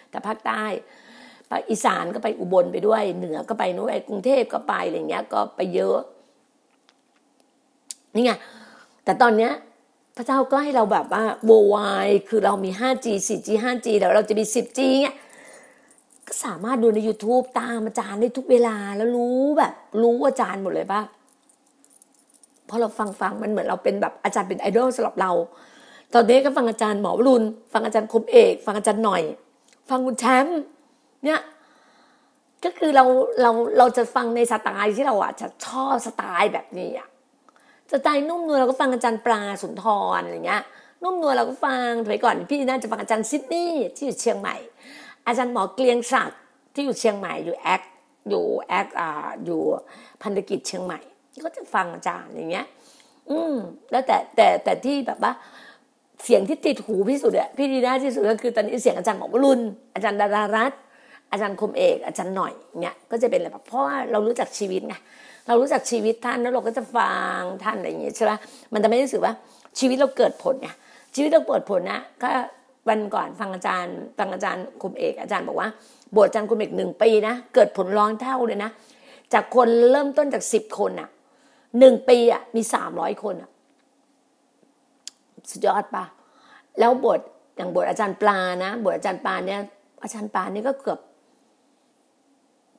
แต่ภาคใต้ภาคอีสานก็ไปอุบลไปด้วย เหนือก็ไปนู้นไปกรุงเทพก็ไปอะไรเงี้ย ก็ไปเยอะ นี่ไงแต่ตอนเนี้ย พระเจ้าก็ให้เราแบบว่าโววายคือเรามี 5G 4G 5G เดี๋ยวเราจะมี 10G เงี้ยก็สามารถดูใน YouTube ตามอาจารย์ได้ทุกเวลาแล้วรู้แบบรู้อาจารย์หมดเลยป่ะพอเราฟังฟังมันเหมือนเราเป็นแบบอาจารย์เป็นไอดอลสำหรับเรา ตอนนี้ก็ฟังอาจารย์หมอวรุณ ฟังอาจารย์คมเอก ฟังอาจารย์หน่อย ฟังคุณแชมป์เนี่ยก็คือเราเราเราจะฟังในสไตล์ที่เราอะจะชอบสไตล์แบบนี้อะ สไตล์นุ่มนวลเราก็ฟังอาจารย์ปลาสุนทรอะไรเงี้ย นุ่มนวลเราก็ฟังถอยก่อนพี่น่าจะฟังอาจารย์ซิดนีย์ที่อยู่เชียงใหม่ อาจารย์หมอเกลียงศักดิ์ที่อยู่เชียงใหม่อยู่แอคอยู่แอคอ่าอยู่พันธกิจเชียงใหม่ ก็จะฟังอาจารย์อย่างเงี้ย อืม แล้วแต่แต่แต่ที่แบบว่าเสียงที่ติดหูพี่สุดอะพี่ดีน่าที่สุดก็คือตอนนี้เสียงอาจารย์หมอวรุณอาจารย์ดารารัตอาจารย์คมเอก อาจารย์หน่อยเนี่ยก็จะเป็นอะไรแบบเพราะว่าเรารู้จักชีวิตไง เรารู้จักชีวิตท่านแล้วเราก็จะฟังท่านอะไรอย่างเงี้ยใช่ไหมมันจะไม่รู้สึกว่าชีวิตเราเกิดผลไงชีวิตเราเปิดผลนะก็วันก่อนฟังอาจารย์ฟังอาจารย์คุมเอกอาจารย์บอกว่าบวชอาจารย์คุมเอกหนึ่งปีนะเกิดผลร้องเท่าเลยนะจากคนเริ่มต้นจากสิบคนอะหนึ่งปีอะมีสามร้อยคนอะสุดยอดปะแล้วบทอย่างบทอาจารย์ปลานะบทอาจารย์ปลาเนี่ยอาจารย์ปลาเนี่ยก็เกือบ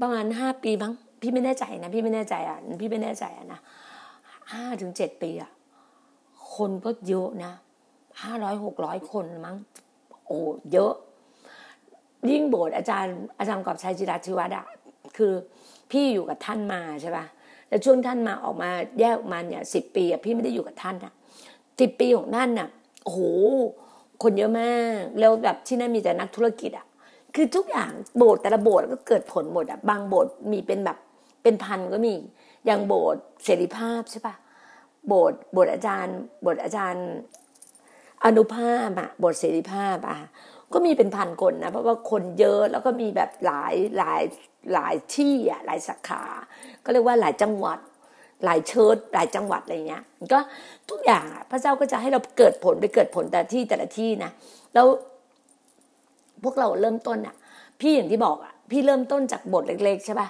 ประมาณห้าปีมั้ง พี่ไม่แน่ใจนะ พี่ไม่แน่ใจอะพี่ไม่แน่ใจอะนะห้าถึงเจ็ดปีอะคนก็เยอะนะห้าร้อยหกร้อยคนมั้งโอ้เยอะ ยิ่งโบสถ์อาจารย์อาจารย์กอบชัยจิราธิวัฒน์อะคือพี่อยู่กับท่านมาใช่ป่ะแล้วช่วงท่านมาออกมาแยกออกมาเนี่ยสิบปีอะพี่ไม่ได้อยู่กับท่านอะสิบปีของท่านอะโอ้โหคนเยอะมากแล้วแบบที่นั่นมีแต่นักธุรกิจอะคือทุกอย่างโบสถ์แต่ละโบสถ์ก็เกิดผลหมดอะบางโบสถ์มีเป็นแบบ เป็นพันก็มี อย่างโบสถ์เสรีภาพใช่ปะโบสถ์โบสถ์อาจารย์ โบสถ์อาจารย์ อนุภาพอะโบสถ์เสรีภาพอะก็มีเป็นพันคนนะเพราะว่าคนเยอะแล้วก็มีแบบหลายหลายหลายที่อะหลายสาขา ก็เรียกว่าหลายจังหวัด หลายเชิดหลายจังหวัดอะไรเงี้ยก็ทุกอย่างพระเจ้าก็จะให้เราเกิดผลไปเกิดผลแต่ที่แต่ละที่นะแล้วพวกเราเริ่มต้นอะพี่อย่างที่บอกอะพี่เริ่มต้นจากบทเล็กๆใช่ปะ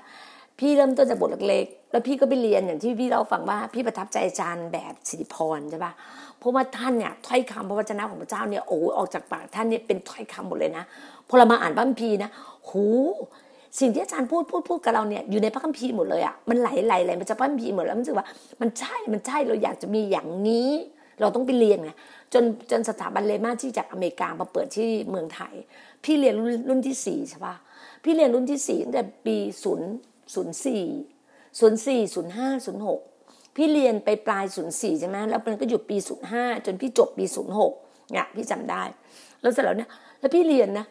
พี่เริ่มต้นจากบทเล็กๆ แล้วพี่ก็ไปเรียนอย่างที่พี่เราฟังว่าพี่ประทับใจอาจารย์แบบสิริพรใช่ปะเพราะว่าท่านเนี่ยถ้อยคำพระวจนะของพระเจ้าเนี่ยโอ้ออกจากปากท่านเนี่ยเป็นถ้อยคำหมดเลยนะพอเรามาอ่านพระคัมภีร์นะหูสิ่งที่อาจารย์พูดพูดพูดกับเราเนี่ยอยู่ในพระคัมภีร์หมดเลยอะมันไหลไหลไหลมันจะพระคัมภีร์หมดแล้วมันรู้สึกว่ามันใช่มันใช่เราอยากจะมีอย่างนี้ เราต้องไปเรียนไงจนจนสถาบันเลมาที่จากอเมริกามาเปิดที่เมืองไทย พี่เรียนรุ่นรุ่นที่สี่ใช่ปะพี่เรียนรุ่นที่สี่ตั้งแต่ปีศูนย์ ศูนย์สี่ศูนย์สี่ศูนย์ห้าศูนย์หกพี่เรียนไปปลายศูนย์สี่ใช่ไหมแล้วมันก็หยุดปีศูนย์ห้าจนพี่จบปีศูนย์หกเนี่ยพี่จำได้ แล้วเสร็จแล้วเนี่ยแล้วพี่เรียนนะ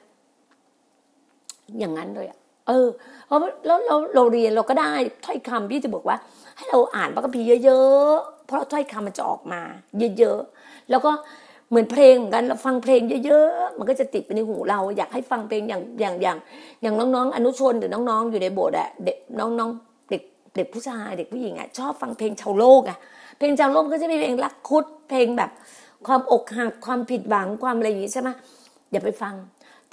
อย่างนั้นเลยอะเออเพราะแล้วเราเราเรียนเราก็ได้ถ้อยคำพี่จะบอกว่า ให้เราอ่านพระคัมภีร์เยอะๆเพราะถ้อยคำมันจะออกมา เยอะๆแล้วก็ เหมือนเพลงเหมือนกันเราฟังเพลงเยอะๆ มันก็จะติดไปในหูเรา อยากให้ฟังเพลงอย่างอย่างอย่างอย่างน้องๆ อนุชนหรือน้องๆ อยู่ในโบสถ์อะเด็กน้องๆเด็กเด็กผู้ชายเด็กผู้หญิงอะชอบฟังเพลงชาวโลกอะเพลงชาวโลกก็จะมีเพลงรักคุดเพลงแบบความอกหักความผิดหวังความอะไรอย่างนี้ใช่ไหมอย่าไปฟัง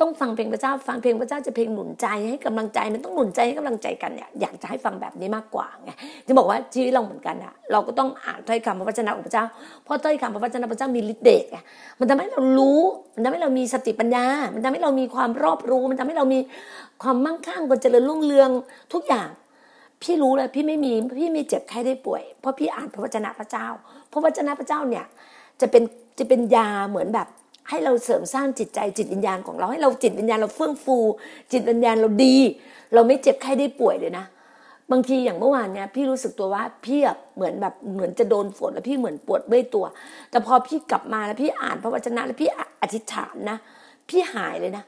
ต้องฟังเพลงพระเจ้า ฟังเพลงพระเจ้าจะเพลงหนุนใจให้กำลังใจมันต้องหนุนใจให้กำลังใจกันเนี่ยอยากจะให้ฟังแบบนี้มากกว่าไงจะบอกว่าชีวิตเราเหมือนกันอะเราก็ต้องอ่านถ้อยคำพระวจนะของพระเจ้าเพราะถ้อยคำพระวจนะพระเจ้ามีฤทธิ์เดชไงมันทำให้เรารู้มันทำให้เรามีสติปัญญา มันทำให้เรามีความรอบรู้ มันทำให้เรามีความมั่งคั่งกว่าเจริญรุ่งเรืองทุกอย่างพี่รู้เลยพี่ไม่มีพี่มีเจ็บไข้ได้ป่วย เพราะพี่อ่านพระวจนะพระเจ้า พระวจนะพระเจ้าเนี่ยจะเป็นจะเป็นยาเหมือนแบบ ให้เราเสริมสร้างจิตใจจิตวิญญาณของเราให้เราจิตวิญญาณเราเฟื่องฟู จิตวิญญาณเราดี เราไม่เจ็บไข้ได้ป่วยเลยนะ บางทีอย่างเมื่อวานเนี่ยพี่รู้สึกตัวว่าพี่เหมือนแบบเหมือนจะโดนฝนแล้วพี่เหมือนปวดเมื่อยตัว แต่พอพี่กลับมาแล้วพี่อ่านพระวจนะแล้วพี่อธิษฐานนะ พี่หายเลยนะ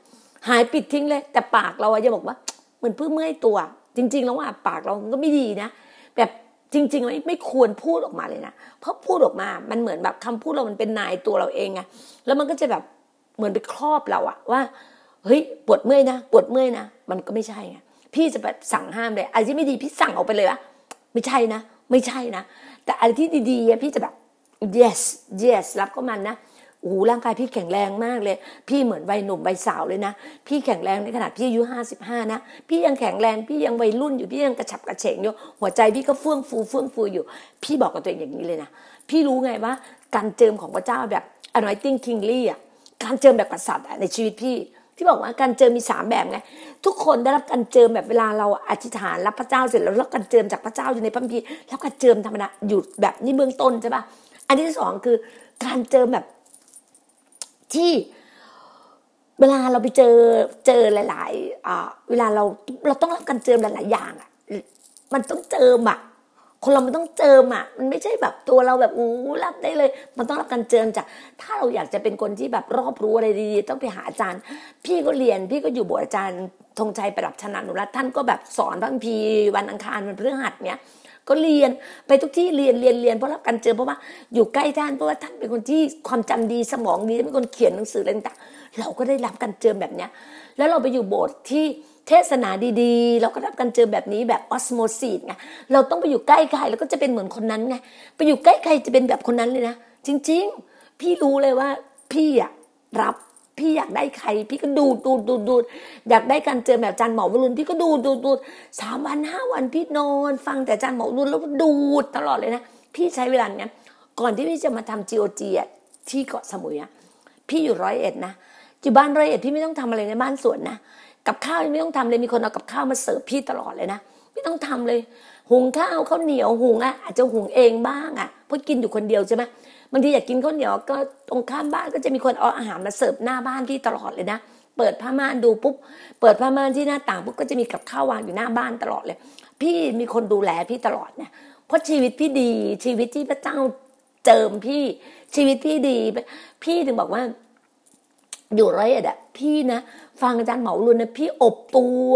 หายปิดทิ้งเลย แต่ปากเราอะจะบอกว่าเหมือนเพิ่งเมื่อยตัว จริง ๆ แล้วว่าปากเราก็ไม่ดีนะ แบบ จริงๆไม่ไม่ควรพูดออกมาเลยนะ เพราะพูดออกมามันเหมือนแบบคำพูดเรามันเป็นนายตัวเราเองไงแล้วมันก็จะแบบเหมือนไปครอบเราอะว่าเฮ้ยปวดเมื่อยนะปวดเมื่อยนะมันก็ไม่ใช่ไงพี่จะแบบสั่งห้ามเลยอะไรที่ไม่ดีพี่สั่งออกไปเลยวะไม่ใช่นะ ไม่ใช่นะ แต่อะไรที่ดีๆพี่จะแบบ yes yes รับเข้ามันนะ โอ้ร่างกายพี่แข็งแรงมากเลย พี่เหมือนวัยหนุ่มวัยสาวเลยนะ พี่แข็งแรงในขนาดพี่อายุห้าสิบห้านะ พี่ยังแข็งแรงพี่ยังวัยรุ่นอยู่พี่ยังกระฉับกระเฉงอยู่หัวใจพี่ก็เฟื่องฟูเฟื่องฟูอยู่ พี่บอกกับตัวเองอย่างนี้เลยนะ พี่รู้ไงว่า การเจิมของพระเจ้าแบบ anointing kingly อะการเจิมแบบกษัตริย์ในชีวิตพี่ที่บอกว่าการเจิมมีสามแบบไงทุกคนได้รับการเจิมแบบเวลาเราอธิษฐานรับพระเจ้าเสร็จแล้วรับการเจิมจากพระเจ้าอยู่ในพระคัมภีร์แล้วการเจิมธรรมดาอยู่แบบนี้เบื้องต้นใช่ปะอันที่สองคือการเจิมแบบ ที่เวลาเราไปเจอเจอหลายๆอ่าเวลาเราเราต้องรับการเจิมหลาย ๆ อย่างอะมันต้องเจิมอะคนเรามันต้องเจิมอะ มันไม่ใช่แบบตัวเราแบบอู้รับได้เลย มันต้องรับการเจิมจาก ถ้าเราอยากจะเป็นคนที่แบบรอบรู้อะไรดีๆ ต้องไปหาอาจารย์ พี่ก็เรียน พี่ก็อยู่บทอาจารย์ธงชัยประดับชนะนุรัตท่านก็แบบสอนบางพีวันอังคารวันพฤหัสเนี้ย ก็เรียนไปทุกที่เรียนเรียนเรียนเพราะรับการเจอเพราะว่าอยู่ใกล้ท่านเพราะว่าท่านเป็นคนที่ความจำดีสมองดีเป็นคนเขียนหนังสืออะไรต่างเราก็ได้รับการเจอแบบเนี้ยแล้วเราไปอยู่โบสถ์ที่เทศนาดีๆ เราก็รับการเจอแบบนี้แบบออสโมซีดไงเราต้องไปอยู่ใกล้ใครแล้วก็จะเป็นเหมือนคนนั้นไงไปอยู่ใกล้ใครจะเป็นแบบคนนั้นเลยนะจริง ๆ พี่รู้เลยว่าพี่อะรับ พี่อยากได้ใคร พี่ก็ดูดูดูดูอยากได้การเจอแบบจันหมอวรุณพี่ก็ดูดูดูสามวันห้าวันพี่นอน ฟังแต่จันหมอวรุณแล้วดูตลอดเลยนะ พี่ใช้เวลาเนี้ยก่อนที่พี่จะมาทำจีโอจีที่เกาะสมุยอะพี่อยู่ร้อยเอ็ดนะอยู่บ้านร้อยเอ็ดพี่ไม่ต้องทำอะไรในบ้านสวนนะกับข้าวไม่ต้องทำเลยมีคนเอากับข้าวมาเสิร์ฟพี่ตลอดเลยนะไม่ต้องทำเลย หุงข้าวข้าวเหนียวหุงอะอาจจะหุงเองบ้างอะเพราะกินอยู่คนเดียวใช่ไหม บางทีอยากกินข้าวเหนียวก็ตรงข้ามบ้านก็จะมีคนเอาอาหารมาเสิร์ฟหน้าบ้านพี่ตลอดเลยนะเปิดผ้าม่านดูปุ๊บเปิดผ้าม่านที่หน้าต่างปุ๊บก็จะมีกับข้าววางอยู่หน้าบ้านตลอดเลย พี่มีคนดูแลพี่ตลอดเนี่ยเพราะชีวิตพี่ดีชีวิตที่พระเจ้าเจิมพี่ชีวิตพี่ดี พี่ถึงบอกว่า อยู่ร้อยเอ็ดอะพี่นะฟังอาจารย์เหมาลุนนะพี่อบตัว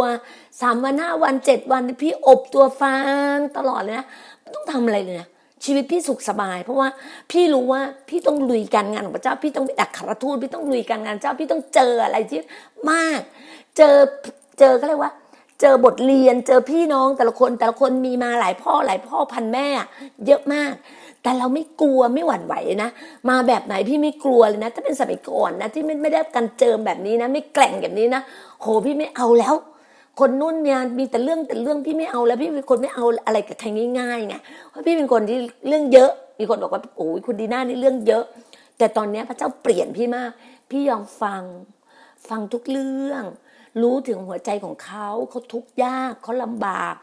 สามวันห้าวันเจ็ดวันพี่อบตัวฟังตลอดเลยนะไม่ต้องทำอะไรเลยนะ ชีวิตพี่สุขสบาย เพราะว่าพี่รู้ว่าพี่ต้องลุยการงานของพระเจ้า พี่ต้องไปดักขารทูตพี่ต้องลุยการงานเจ้า พี่ต้องเจออะไรที่มาก เจอเจอก็เรียกว่า เจอบทเรียนเจอพี่น้องแต่ละคนแต่ละคนมีมาหลายพ่อหลายพ่อพันแม่ เยอะมาก แต่เราไม่กลัวไม่หวั่นไหวนะ มาแบบไหนพี่ไม่กลัวเลยนะ ถ้าเป็นสมัยก่อนนะที่ไม่ไม่ได้การเจอแบบนี้นะ ไม่แกล่งแบบนี้นะโหพี่ไม่เอาแล้ว คนนุ่นเนี่ยมีแต่เรื่องแต่เรื่องพี่ไม่เอาแล้วพี่เป็นคนไม่เอาอะไรกับใครง่ายๆไงเพราะพี่เป็นคนที่เรื่องเยอะ มีคนบอกว่าโอ้ยคุณดีน่านี่เรื่องเยอะ แต่ตอนนี้พระเจ้าเปลี่ยนพี่มาก พี่ยอมฟัง ฟังทุกเรื่อง รู้ถึงหัวใจของเขาเขาทุกข์ยากเขาลำบาก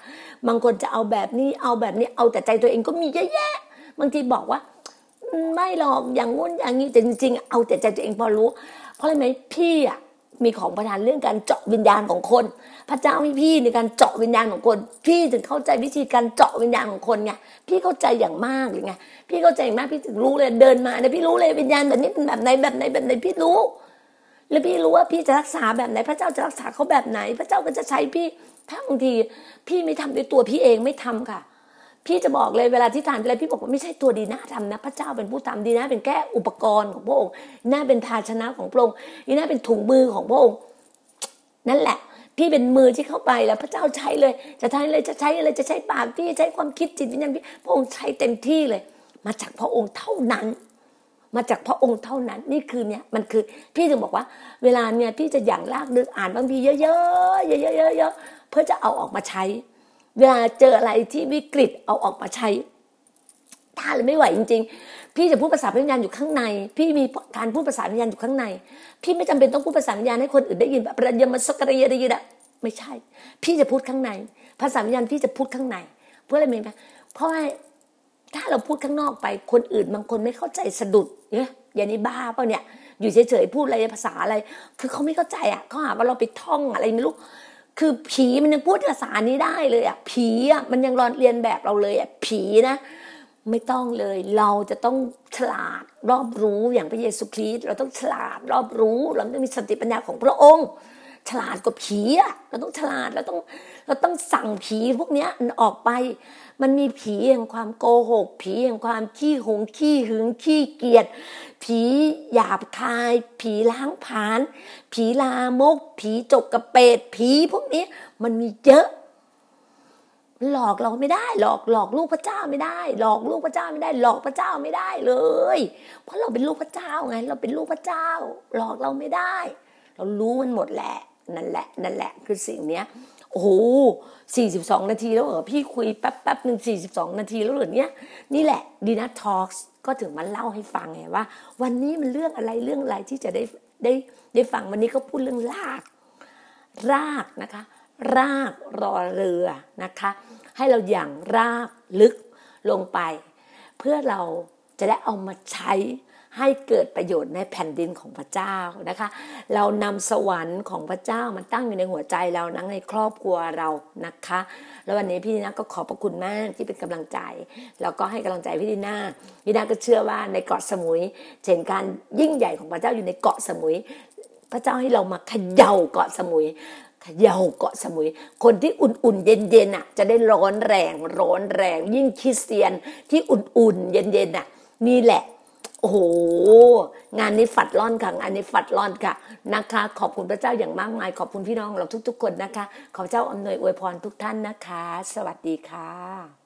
บางคนจะเอาแบบนี้เอาแบบนี้เอาแต่ใจตัวเองก็มีเยอะแยะบางทีบอกว่าไม่หรอกอย่างงู้นอย่างนี้แต่จริงๆเอาแต่ใจตัวเองพอรู้ เพราะอะไรไหมพี่อะ มีของประทานเรื่องการเจาะวิญญาณของคน พระเจ้าให้พี่ในการเจาะวิญญาณของคน พี่ถึงเข้าใจวิธีการเจาะวิญญาณของคนไงพี่เข้าใจอย่างมากเลยไงพี่เข้าใจอย่างมากพี่ถึงรู้เลยเดินมาเนี่ยพี่รู้เลยวิญญาณแบบนี้เป็นแบบไหนแบบไหนแบบไหนพี่รู้ แล้วพี่รู้ว่าพี่จะรักษาแบบไหน พระเจ้าจะรักษาเขาแบบไหน พระเจ้าก็จะใช้พี่ถ้าบางทีพี่ไม่ทำด้วยตัวพี่เองไม่ทำค่ะ พี่จะบอกเลยเวลาที่ทานอะไรพี่บอกว่าไม่ใช่ตัวดีน่าทำนะ พระเจ้าเป็นผู้ทำดีนะเป็นแค่อุปกรณ์ของพระองค์น่าเป็นภาชนะของพระองค์นี่น่าเป็นถุงมือของพระองค์ นั่นแหละ พี่เป็นมือที่เข้าไปแล้วพระเจ้าใช้เลย จะใช้เลยจะใช้อะไรจะใช้ปากพี่ใช้ความคิดจิตวิญญาณพี่พระองค์ใช้เต็มที่เลย มาจากพระองค์เท่านั้น มาจากพระองค์เท่านั้น นี่คือเนี่ยมันคือพี่ถึงบอกว่า เวลาเนี่ยพี่จะอย่างลากลึกอ่านบางทีเยอะๆเยอะๆเยอะๆเพื่อจะเอาออกมาใช้ เวลาเจออะไรที่วิกฤตเอาออกมาใช้ถ้าเราไม่ไหวจริง ๆ พี่จะพูดภาษาวิญญาณอยู่ข้างใน พี่มีการพูดภาษาวิญญาณอยู่ข้างใน พี่ไม่จำเป็นต้องพูดภาษาวิญญาณให้คนอื่นได้ยินแบบระยมาสกระยระยะไม่ใช่ พี่จะพูดข้างใน ภาษาวิญญาณพี่จะพูดข้างใน เพื่ออะไรไหมเพราะว่าถ้าเราพูดข้างนอกไปคนอื่นบางคนไม่เข้าใจสะดุดเนี่ยอย่างนี้บ้าเปล่าเนี่ย อยู่เฉยๆพูดอะไรภาษาอะไร คือเขาไม่เข้าใจอะเขาหาว่าเราไปท่องอะไรไม่รู้ คือผีมันยังพูดภาษานี้ได้เลยอะผีอะมันยังรอนเรียนแบบเราเลยอะผีนะ ไม่ต้องเลย เราจะต้องฉลาดรอบรู้อย่างพระเยซูคริสต์เราต้องฉลาดรอบรู้ เราต้องมีสติปัญญาของพระองค์ ฉลาดกว่าผีอะเราต้องฉลาดเราต้องเราต้องสั่งผีพวกเนี้ยออกไป มันมีผีแห่งความโกหก ผีแห่งความขี้หงขี้หึงขี้เกียจผีหยาบคาย ผีล้างผาน ผีลามก ผีจกกระเปดผีพวกนี้มันมีเยอะหลอกเราไม่ได้ หลอกหลอกลูกพระเจ้าไม่ได้ หลอกลูกพระเจ้าไม่ได้ หลอกพระเจ้าไม่ได้เลย เพราะเราเป็นลูกพระเจ้าไง เราเป็นลูกพระเจ้า หลอกเราไม่ได้ เรารู้มันหมดแหละนั่นแหละ นั่นแหละ คือสิ่งเนี้ย โอ้โหสี่สิบสองนาทีแล้วเหรอพี่คุยแป๊บแป๊บหนึ่งสี่สิบสองนาทีแล้วเหรอเนี้ยนี่แหละดีนะทอล์กก็ถึงมาเล่าให้ฟังไงว่า วันนี้มันเรื่องอะไรเรื่องอะไรที่จะได้ได้ได้ฟังวันนี้ก็พูดเรื่องราก รากนะคะ รากรอเรือนะคะ ให้เราอย่างรากลึกลงไป เพื่อเราจะได้เอามาใช้ ให้เกิดประโยชน์ในแผ่นดินของพระเจ้านะคะ เรานำสวรรค์ของพระเจ้ามาตั้งอยู่ในหัวใจเรานั่งในครอบครัวเรานะคะ แล้ววันนี้พี่ดีนาก็ขอบพระคุณมากที่เป็นกำลังใจแล้วก็ให้กำลังใจพี่ดีนาพี่ดีนาก็เชื่อว่าในเกาะสมุยเห็นการยิ่งใหญ่ของพระเจ้าอยู่ในเกาะสมุย พระเจ้าให้เรามาเขย่าเกาะสมุยเขย่าเกาะสมุย คนที่อุ่นๆ เย็นๆอะ จะได้ร้อนแรง ร้อนแรง ยิ่งคริสเตียนที่อุ่นๆ เย็นๆอะ นี่แหละ โอ้โห งานนี้ฝัดร่อนค่ะงานนี้ฝัดร่อนค่ะนะคะ ขอบคุณพระเจ้าอย่างมากมาย ขอบคุณพี่น้องเราทุกๆคนนะคะ ขอเจ้าอำนวยอวยพรทุกท่านนะคะ สวัสดีค่ะ